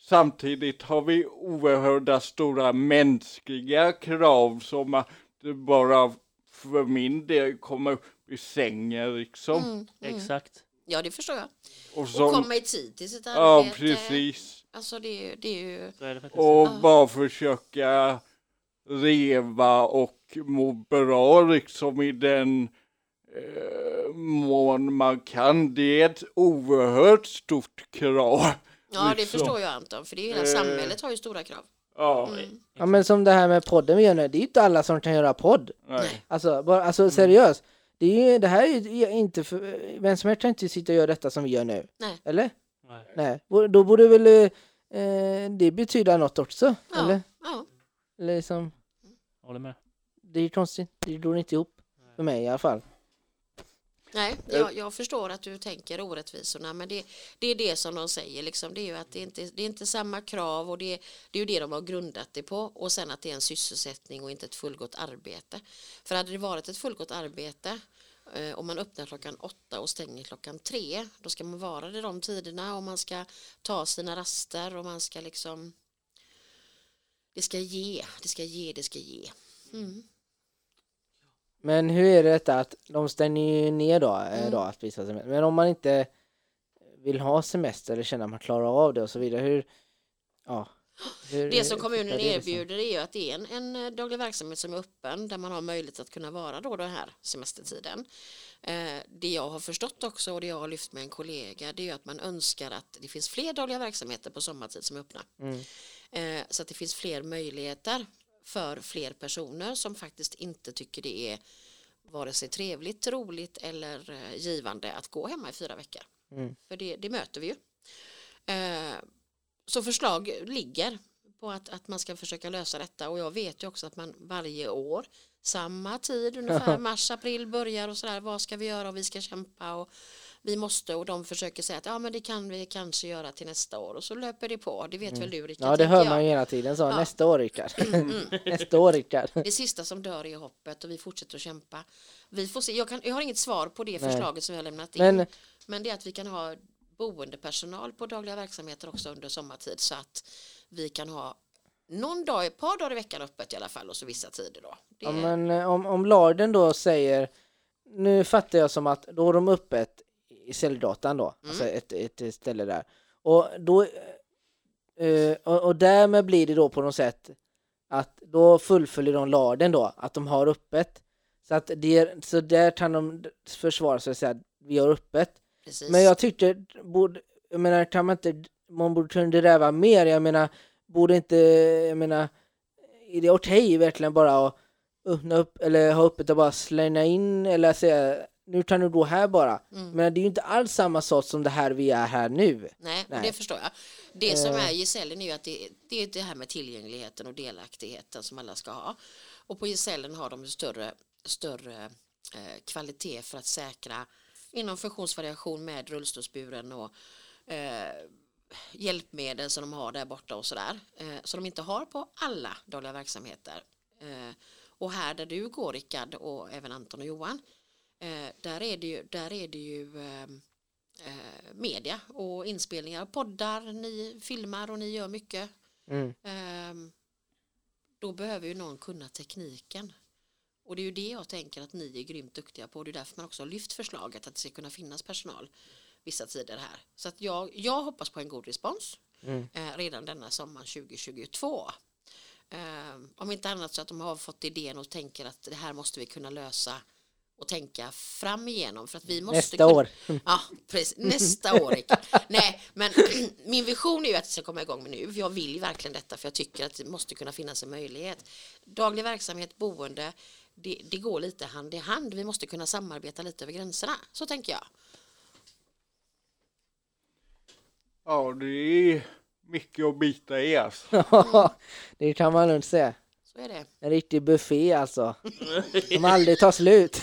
samtidigt har vi oerhörda stora mänskliga krav som att det bara för min del komma upp i sängen liksom. Mm, mm. Exakt. Ja, det förstår jag. Och Och så, komma i tid till sitt ja arbete. precis. Alltså det, är ju- det är ju... Så är det. Och Ja. bara försöka leva och må bra liksom i den eh, mån man kan. Det är ett oerhört stort krav. Ja, det Liksom. förstår jag Anton. För det är ju hela Eh. samhället har ju stora krav. Ja, Mm. Ja men som det här med podden vi gör nu, det är ju inte alla som kan göra podd. nej. Alltså, bara, alltså seriöst. Det, är ju, det här är ju inte för, vem som helst kan inte sitta och göra detta som vi gör nu. Nej. Eller? Nej. Nej, då borde väl eh, det betyda något också? Ja, Eller? ja. Eller liksom, Håller med. det är ju konstigt, det går inte ihop. För mig i alla fall. Nej, jag, jag förstår att du tänker orättvisorna men det, det är det som de säger liksom. Det är ju att det inte det är inte samma krav och det, det är ju det de har grundat det på och sen att det är en sysselsättning och inte ett fullgott arbete. För hade det varit ett fullgott arbete eh, om man öppnar klockan åtta och stänger klockan tre då ska man vara det de tiderna och man ska ta sina raster och man ska liksom det ska ge, det ska ge, det ska ge. Mm. Men hur är det detta att de stänger ju ner då, eh, Mm. då att visa semester. Men om man inte vill ha semester eller känner att man klarar av det och så vidare. Hur, ja. Hur, Det som kommunen det liksom? erbjuder är ju att det är en, en eh, daglig verksamhet som är öppen där man har möjlighet att kunna vara då den här semestertiden. Eh, det jag har förstått också och det jag har lyft med en kollega det är ju att man önskar att det finns fler dagliga verksamheter på sommartid som är öppna. Mm. Eh, så att det finns fler möjligheter för fler personer som faktiskt inte tycker det är vare sig trevligt, roligt eller eh, givande att gå hemma i fyra veckor. Mm. För det, det möter vi ju. Eh, så förslag ligger på att, att man ska försöka lösa detta och jag vet ju också att man varje år samma tid ungefär mars, april börjar och sådär vad ska vi göra och vi ska kämpa och vi måste och de försöker säga att ja men det kan vi kanske göra till nästa år och så löper det på det vet väl du Rickard Mm. Ja det hör jag. man ju hela tiden så. Ja. Nästa år Rickard. Nästa år Rickard. Det sista som dör är hoppet och vi fortsätter att kämpa. Vi får se. Jag, kan, jag har inget svar på det förslaget som jag har lämnat in. Men Men det är att vi kan ha boendepersonal på dagliga verksamheter också under sommartid så att vi kan ha någon dag, ett par dagar i veckan öppet i alla fall och så vissa tider då. Det, Ja, men eh, om, om Larden då säger, nu fattar jag som att då har de öppet i celldatan då, alltså ett, ett ställe där. Och då, eh, och, och därmed blir det då på något sätt att då fullföljer de Larden då, att de har öppet. Så att det, så där kan de försvara sig och säga att vi har öppet. precis. Men jag tyckte, borde, jag menar, kan man inte, man borde kunna räva mer, jag menar, borde inte, jag menar, är det okej verkligen bara att öppna upp, eller ha öppet och bara slänga in, eller säga, nu tar du gå här bara. Mm. Men det är ju inte alls samma sak som det här vi är här nu. Nej, Nej. det förstår jag. Det som Eh. är gesällen är ju att det, det är det här med tillgängligheten och delaktigheten som alla ska ha. Och på gesällen har de större, större eh, kvalitet för att säkra inom funktionsvariation med rullstolsburen och eh, hjälpmedel som de har där borta och sådär. Eh, som de inte har på alla dagliga verksamheter. Eh, och här där du går Rickard och även Anton och Johan eh, där är det ju, där är det ju eh, eh, media och inspelningar, poddar, ni filmar och ni gör mycket. Mm. Ehm, då behöver ju någon kunna tekniken. Och det är ju det jag tänker att ni är grymt duktiga på. Det är därför man också har lyft förslaget att det ska kunna finnas personal vissa tider här. Så att jag, jag hoppas på en god respons Mm. eh, redan denna sommar 2022. Ehm, om inte annat så att de har fått idén och tänker att det här måste vi kunna lösa och tänka fram igenom för att vi måste Nästa kunna, år. Ja, precis. Nästa år. Nej, men min vision är ju att det ska komma igång med nu. Jag vill ju verkligen detta för jag tycker att det måste kunna finnas en möjlighet. Daglig verksamhet, boende, det, det går lite hand i hand. Vi måste kunna samarbeta lite över gränserna. Så tänker jag. Ja, det är mycket att bita i alltså. det kan man lugnt säga. Så är det. En riktig buffé alltså. Som aldrig tar slut.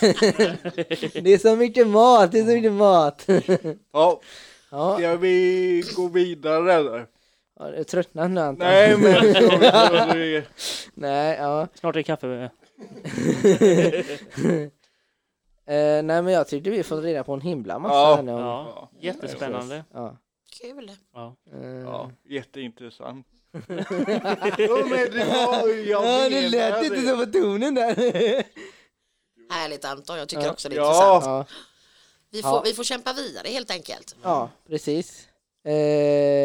det är så mycket mat, det är så mycket mat. Ja, ja, ska vi gå vidare eller? ja, du är tröttnat nu Anton. Nej, men Nej, ja. Snart är det kaffe. Eh, nej men jag tyckte vi fått reda på en himla massa Ja. här nu. Ja, jättespännande. Ja. Kul. Ja. Ja, jätteintressant. Ja, men det var ju, jag Ja, det lät menar inte det. så på tonen där. Härligt Anton, jag tycker Ja. också det är Ja. intressant. ja, Vi får, Ja. vi får kämpa vidare helt enkelt. ja, precis. Eh,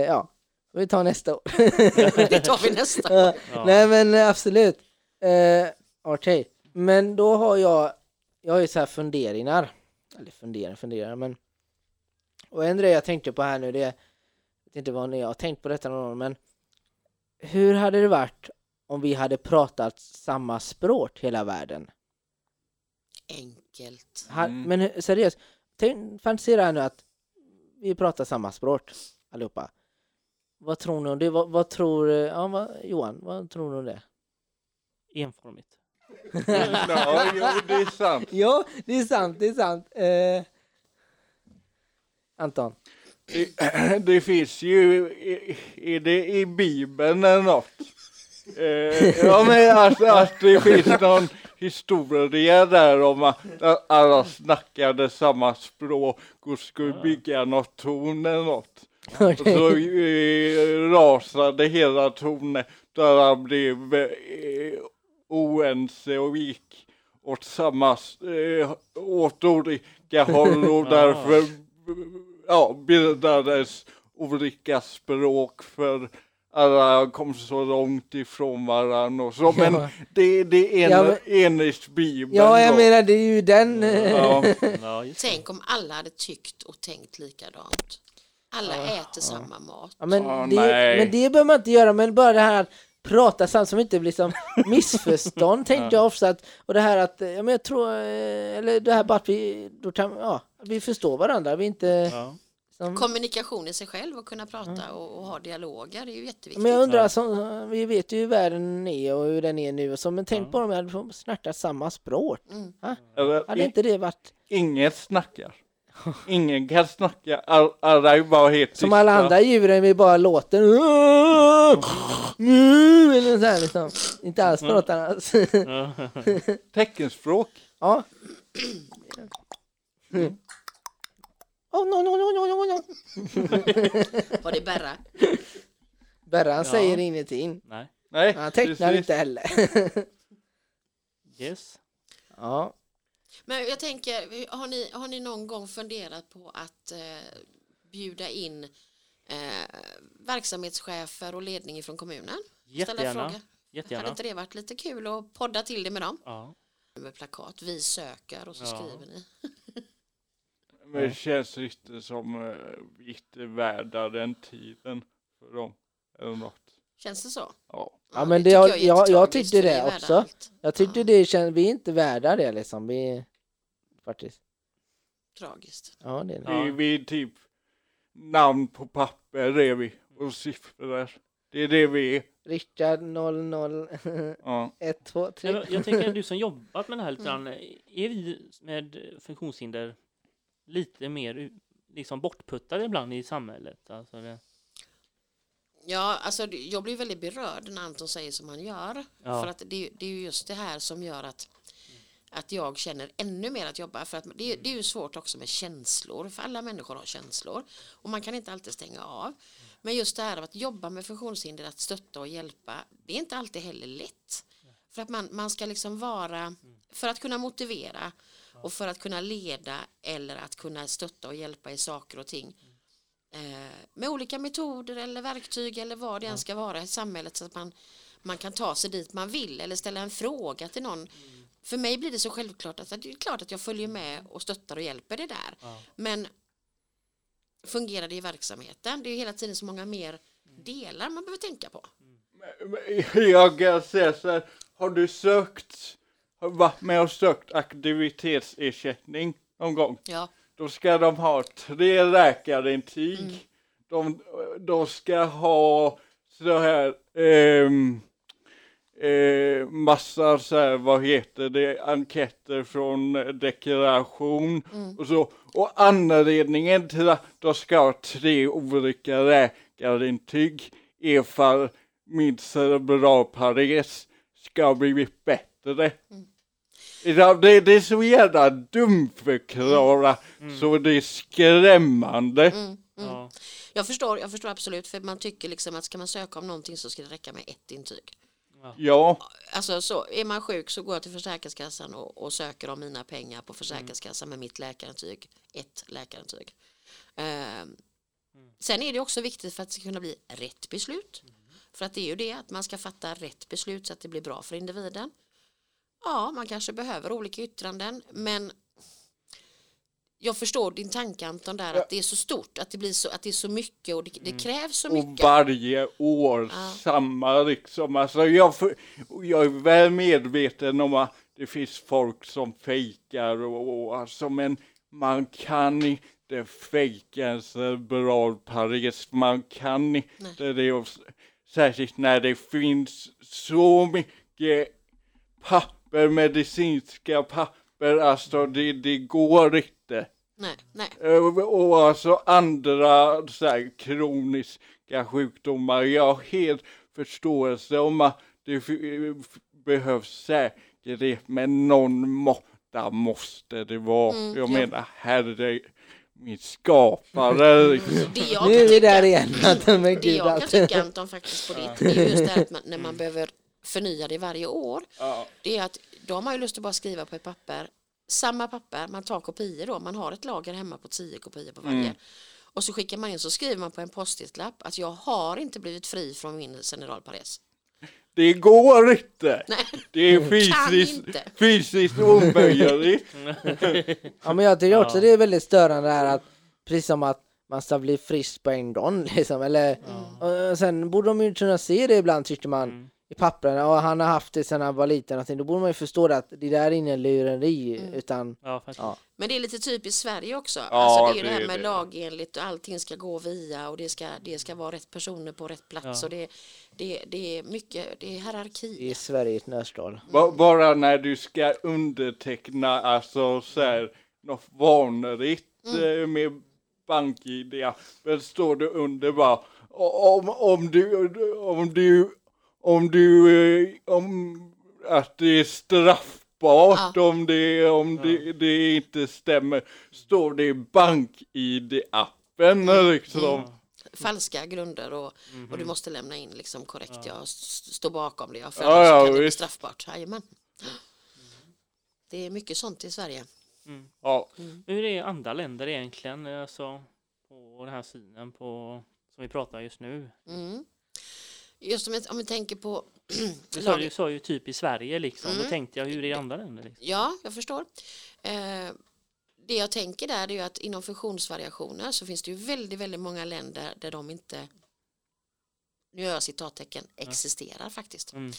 ja, vi tar nästa år. Det tar vi nästa. Ja, Ja. Nej men eh, absolut. Eh, Okej, men då har jag, jag har ju så här funderingar. Eller funderingar, funderingar men. Och en grej jag tänkte på här nu det, jag vet inte vad ni har tänkt på detta någon gång men. Hur hade det varit om vi hade pratat samma språk hela världen? Enkelt. Ha, Mm. Men hur- seriöst, tänk, fantisera nu att vi pratar samma språk allihopa. Vad tror ni om det? Vad, vad tror, ja, vad, Johan, vad tror du om det? Enformigt. Ja, det är sant. Ja, det är sant, det är sant. Eh, Anton? Det, finns ju, är det i Bibeln eller något? Eh, ja men att, att det finns någon historia där om att alla snackade samma språk och skulle bygga något torn eller något. Och så eh, rasade hela tornet där han blev eh, oense och gick åt samma, eh, åt olika håll och därför ja, bildades olika språk för alla kom så långt ifrån varandra och så. Men Ja. det, det är en, Ja, men- enligt Bibeln. Ja, jag då. menar det är ju den. Ja. Tänk om alla hade tyckt och tänkt likadant. Alla äter samma mat. Ja, men, det, nej. men det behöver man inte göra, men bara det här att prata samtidigt som inte blir som missförstånd tänkte jag också att, och det här att, ja men jag tror, eh, eller det här bara att vi, då kan, ja, vi förstår varandra, vi inte Ja. som, Kommunikation i sig själv och kunna prata och, och ha dialoger det är ju jätteviktigt. men jag undrar, som, vi vet ju hur världen är och hur den är nu och så, men tänk på om vi hade fått snacka samma språk. Mm. Ha? Hade inte det varit Inget snackar. Ingen kan snacka. All, alla är bara helt som alla tysta. andra djuren, vi bara låter eller så här liksom. Inte alls något annat. Teckenspråk. Ja. Oh, no, no, no, no, no, no. Var det Berra? Berran Ja. säger ingenting. Nej. Nej, Han tecknar precis. inte heller. Yes. ja. Men jag tänker, har ni, har ni någon gång funderat på att eh, bjuda in eh, verksamhetschefer och ledning från kommunen? Jättegärna. frågor. Hade Jättegärna. inte det varit lite kul att podda till det med dem? Ja. Med plakat, vi söker och så Ja. skriver ni. Men det känns inte som vi inte är värda den tiden för dem. Eller något. Känns det så? Ja. Ja, men det är jag- jag jättetragiskt, tyckte det också. allt. Jag tyckte Ja. det känns, vi är inte värda det liksom. Vi, faktiskt. Tragiskt. Ja, det är det. Ja. Vi, är typ namn på papper är vi. Och siffror. Det är det vi är. Rickard 00 Ja. 1, 2, 3. Jag, jag tänker du som jobbat med det här lite grann, är vi med funktionshinder lite mer liksom bortputtade ibland i samhället? Alltså det, Ja, alltså jag blir väldigt berörd när Anton säger som han gör. Ja. För att det, det är ju just det här som gör att, att jag känner ännu mer att jobba. För att det, är- det är ju svårt också med känslor, för alla människor har känslor. Och man kan inte alltid stänga av. Men just det här att jobba med funktionshinder, att stötta och hjälpa, det är inte alltid heller lätt. För att man, man ska liksom vara, för att kunna motivera och för att kunna leda eller att kunna stötta och hjälpa i saker och ting med olika metoder eller verktyg eller vad det än ska vara i samhället så att man, man kan ta sig dit man vill eller ställa en fråga till någon. För mig blir det så självklart att det är klart att jag följer med och stöttar och hjälper det där. Men fungerar det i verksamheten? Det är ju hela tiden så många mer delar man behöver tänka på. Jag kan säga så här. Har du sökt, har varit med och sökt aktivitetsersättning någon gång? Ja, Då ska de ha tre läkarintyg. De, de ska ha så här ehm, eh, massa så här, vad heter det, enkäter från deklaration och så. Och anledningen till att de ska ha tre olika läkarintyg är för min cerebralpares ska ha blivit bättre. Ja, Det, det är så jävla dumförklara så det är skrämmande. ja. jag förstår, jag förstår absolut för man tycker liksom att ska man söka om någonting så ska det räcka med ett intyg. Ja, Alltså så, är man sjuk så går jag till Försäkringskassan och, och söker om mina pengar på Försäkringskassan med mitt läkarintyg. Ett läkarintyg. Ehm, Sen är det också viktigt för att det ska kunna bli rätt beslut. För att det är ju det att man ska fatta rätt beslut så att det blir bra för individen. Ja, man kanske behöver olika yttranden men jag förstår din tanke Anton där att det är så stort, att det blir så, att det är så mycket och det, det krävs så och mycket. varje år Ja. samma liksom. Alltså jag, för, jag är väl medveten om att det finns folk som fejkar och, och alltså, men man kan inte fejka en cerebral pares. Man kan inte det. Och, särskilt när det finns så mycket papper, medicinska papper. Alltså det, det går inte. Nej, nej. Eh, Och alltså andra så här, kroniska sjukdomar. Jag har helt förståelse om att det behövs säkerhet, men någon måtta måste det vara. Mm, jag ja. menar, herre min skapare. liksom. Det jag Nu kan är vi där tycka- Det jag kan tycka Anton faktiskt på ditt, det är just det här att man, när man behöver förnya det varje år. Ja. Det är att då har ju lust att bara skriva på ett papper, samma papper, man tar kopior då, man har ett lager hemma på tio kopior på varje. Mm. Och så skickar man in så skriver man på en post-it-lapp att jag har inte blivit fri från min generalpares. Det går inte. Nej, Det är fysiskt, inte. fysiskt omöjligt. ja, men jag tycker också Ja. det är väldigt störande här att precis som att man ska bli frisk på en gång liksom. Eller, och sen borde de ju kunna se det ibland tycker man Mm. I papperna. Och han har haft det sedan han var liten. och Då borde man ju förstå det att det där är ingen lureri Mm. utan Ja. Ja. Men det är lite typiskt Sverige också. Ja, alltså det är ju det det här är med det. lagenligt och allting ska gå via och det ska, det ska vara rätt personer på rätt plats Ja. och det, det, det är mycket, det är i hierarki. Sverige i ett nötskal. Ba- Bara när du ska underteckna alltså så här, något vanligt eh, med bank-id, men står det under bara om, om du, om du, om du, eh, om att det är straffbart om, det, om det, det inte stämmer, står det i bank-id-appen liksom. Falska grunder och, och du måste lämna in liksom korrekt. Jag s- står bakom det. Jag för Ja, ja, kan det bli visst. straffbart. Jajamän. Det är mycket sånt i Sverige. Mm. Ja. Hur är andra länder egentligen? Alltså, på den här synen på, som vi pratar just nu. Mm. Just om, jag, om vi tänker på Du sa, ju, sa ju typ i Sverige liksom. Då Mm. tänkte jag, hur är det i andra länder? Liksom? Ja, jag förstår. Eh, det jag tänker där är ju att inom funktionsvariationer så finns det ju väldigt, väldigt många länder där de inte nu gör jag citattecken, existerar faktiskt. Mm.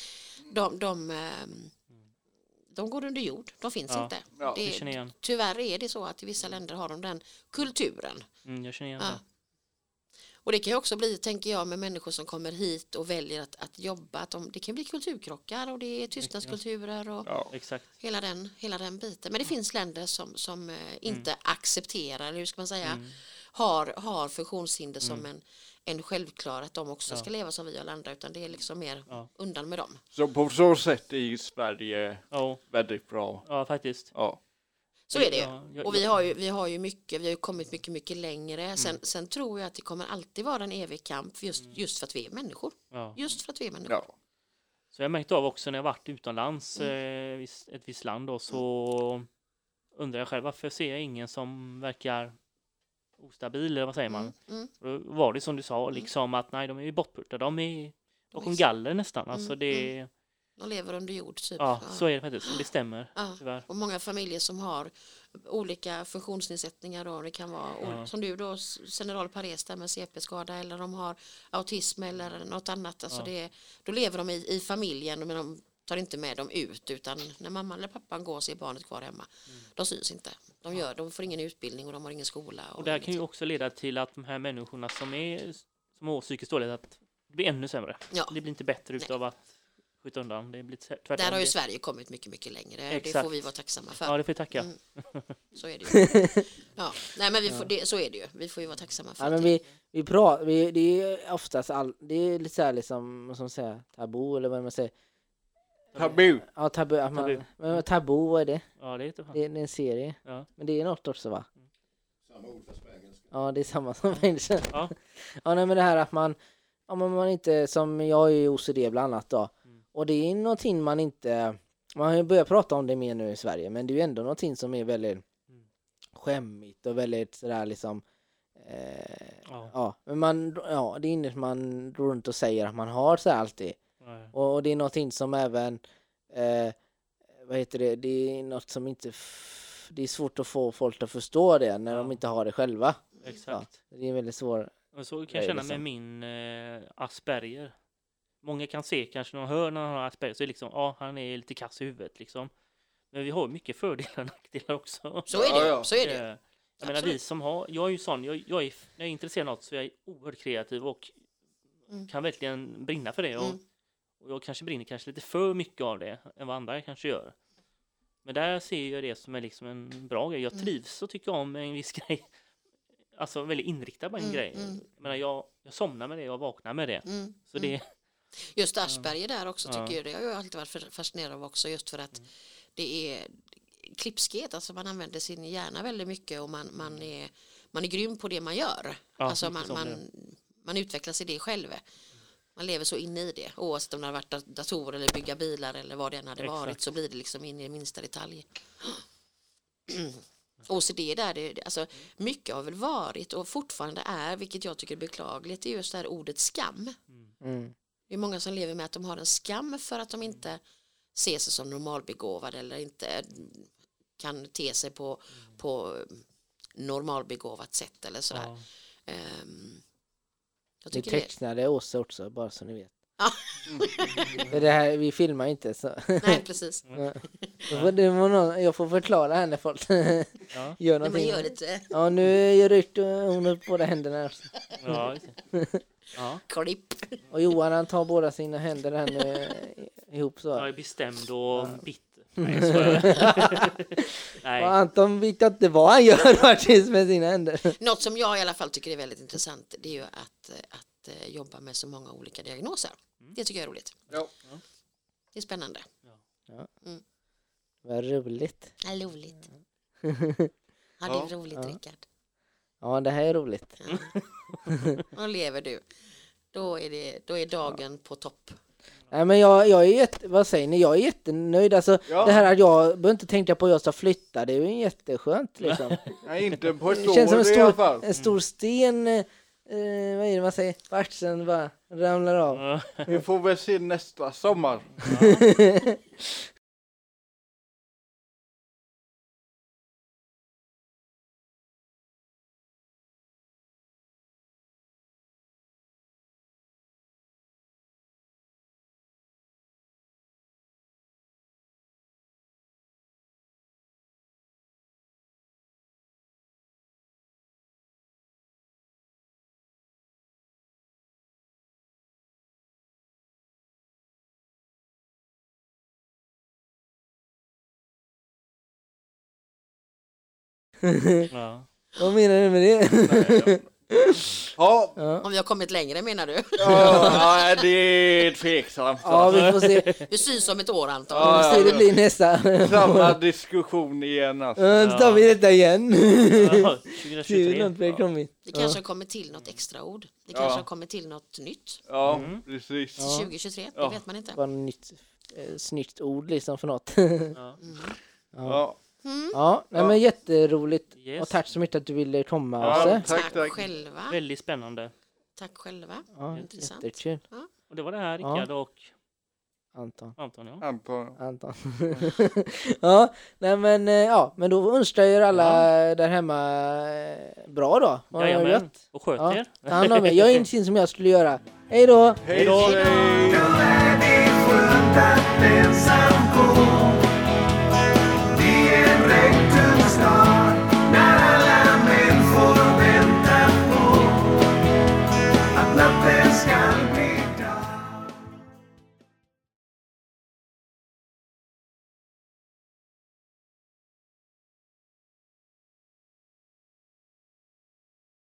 De, de, ehm, de går under jord, de finns Ja. inte. Ja. Det, tyvärr är det så att i vissa länder har de den kulturen. Mm, jag känner igen Ja. det. Och det kan ju också bli, tänker jag, med människor som kommer hit och väljer att, att jobba. Att de, det kan bli kulturkrockar och det är tystnadskulturer och Ja. Exakt. hela, den, hela den biten. Men det finns länder som, som eh, inte accepterar, eller hur ska man säga, Mm. har, har funktionshinder som en, en självklar att de också ska leva som vi och andra, utan det är liksom mer Ja. undan med dem. Så på så sätt är Sverige Ja, väldigt bra. ja faktiskt. Ja. Så är det ju. Och vi har ju, vi har ju mycket, vi har ju kommit mycket, mycket längre. Mm. Sen, sen tror jag att det kommer alltid vara en evig kamp just, just för att vi är människor. Ja. Just för att vi är människor. ja. Så jag har märkt av också när jag varit utomlands, Mm. eh, vis- ett visst land då, så undrar jag själv varför ser jag ingen som verkar ostabil, eller vad säger man? Mm, mm, Då var det som du sa, liksom att nej, de är ju bortputade, de är bakom galler nästan. Alltså Mm, det, De lever under jord typ. ja, Ja. så är det faktiskt. Det stämmer, Ja. tyvärr. Och många familjer som har olika funktionsnedsättningar då, det kan vara Ja. som du då, cerebral pares där med CP-skada eller de har autism eller något annat. Alltså det, då lever de i, i familjen men de tar inte med dem ut utan när mamman eller pappan går så är barnet kvar hemma. De syns inte. De, gör, de får ingen utbildning och de har ingen skola. Och det här kan ju också leda till att de här människorna som är som har psykiskt dåligt, att det blir ännu sämre. Ja. Det blir inte bättre utav att skjuta undan. Det blir tvärtom. Där har ju Det- Sverige kommit mycket, mycket längre. Det Exakt. får vi vara tacksamma för. Ja, det får jag tacka. Mm. Så är det ju. Ja, nej men vi får, det, så är det ju. Vi får ju vara tacksamma för Ja, men att vi, vi pratar, vi, det är oftast all, det är lite så här liksom, vad ska man säga, tabu eller vad man säger. Tabu. Ja, tabu. Man, Tabu. Men tabu, vad är det? Ja, det är. Det är, det är en serie. Ja. Men det är något också va? Samma ord fast på engelska. Ja, det är samma som engelska. Ja. ja, nej, men det här att man, ja, men man inte, som jag är ju OCD bland annat då. Och det är någonting man inte, man har ju börjat prata om det mer nu i Sverige, men det är ju ändå någonting som är väldigt Mm. skämmigt och väldigt sådär liksom eh, Ja. ja, men man, ja, det är inget man går runt och säger att man har så alltid. Nej. Och, och det är någonting som även, eh, vad heter det, det är något som inte, det är svårt att få folk att förstå det när de Ja. inte har det själva. Exakt. Ja, det är väldigt svårt. Och så kan jag känna liksom- med min eh, Asperger. Många kan se kanske när de hör när han har Asperger så är det liksom, ja, han är lite kass i huvudet liksom. Men vi har mycket fördelar och nackdelar också. Så är det Ja, ja. Så är det. Eh, Jag menar vi som har, jag är ju sån, jag, jag är, när jag är intresserad av något så är jag oerhört kreativ och Mm. kan verkligen brinna för det. Och, Mm. och jag kanske brinner kanske lite för mycket av det än vad andra kanske gör. Men där ser jag det som är liksom en bra grej. Jag Mm. trivs och tycker om en viss grej. Alltså väldigt inriktad på en Mm, grej. mm. Jag, menar, jag, jag somnar med det och vaknar med det. Mm. Så det, Just Aschberger där också Ja. tycker jag, det har jag alltid varit fascinerad av också just för att det är klipskhet, alltså man använder sin hjärna väldigt mycket och man, man, är, man är grym på det man gör. Ja, alltså man, man, man utvecklas i det själv. Man lever så inne i det, oavsett om det har varit dat- datorer eller bygga bilar eller vad det än hade Exakt. varit så blir det liksom in i minsta detalj. OCD där, det, alltså, mycket har väl varit och fortfarande är, vilket jag tycker är beklagligt, är just det här ordet skam. Mm. Det är många som lever med att de har en skam för att de inte ser sig som normalbegåvade eller inte kan te sig på, på normalbegåvat sätt eller sådär. ja. Ehm, jag Vi tycker det, tecknade Åse också, bara så ni vet. Ja. För det här, vi filmar inte så. nej precis. Det var någon, jag får förklara här när folk Ja. gör Nej, man någonting. gör lite Ja, nu gör ut hon upp båda händerna. Ja, det. ja. klipp. Och Johan han tar båda sina händer här nu eh, ihop så. Jag är bestämd och bitter. Nej, jag skojar. Och Nej. Anton vet jag inte vad han gör faktiskt med sina händer. Något som jag i alla fall tycker är väldigt intressant det är ju att, att eh, jobba med så många olika diagnoser. Det tycker jag är roligt. Ja. Det är spännande. Vad roligt. Ja, roligt. Ja, det är roligt Ja. Rickard. Ja, det här är roligt. Då lever du. Då är, det, då är dagen på topp. Nej men jag, jag är jätte, vad säger ni, jag är jättenöjd. Alltså Ja. det här att jag behöver inte tänka på att jag ska flytta, det är ju jätteskönt liksom. Nej, inte på ett Det känns som år en i alla stor, fall. en stor sten, eh, vad är det man säger, på axeln bara ramlar av. Ja. Vi får väl se nästa sommar. Ja. Vad menar du med det? Ja, ja. Om vi har kommit längre menar du? ja det är tveksamt. ja, vi får se Vi syns om ett år Anton. Ja, hur det blir nästa. Samma diskussion igen alltså. Ja, Då tar vi detta igen. Ja, Ser du 2023. något vi har kommit? Det kanske har kommit till något extra ord. Det kanske Ja. har kommit till något nytt. Ja, Mm. precis. Ja. 2023, det vet man inte. Bara nytt, eh, snyggt ord liksom för något. Ja. ja. Ja, Ja, nej, Ja. men jätteroligt. Yes. Och tack så mycket att du ville komma Ja, tack, Tack, tack. själva. Väldigt spännande. Tack själva. Ja, Intressant. jättekul. Och det var det här Ja. Rickard och Anton. Anton. Ja. Anton. Anton. ja, nej men eh, ja, men då önskar jag er alla där hemma eh, bra då. Det Jajamän. gött. Och sköt Ja, er. ta hand om er. Gör ingenting som jag skulle göra. Hej då! Hej då.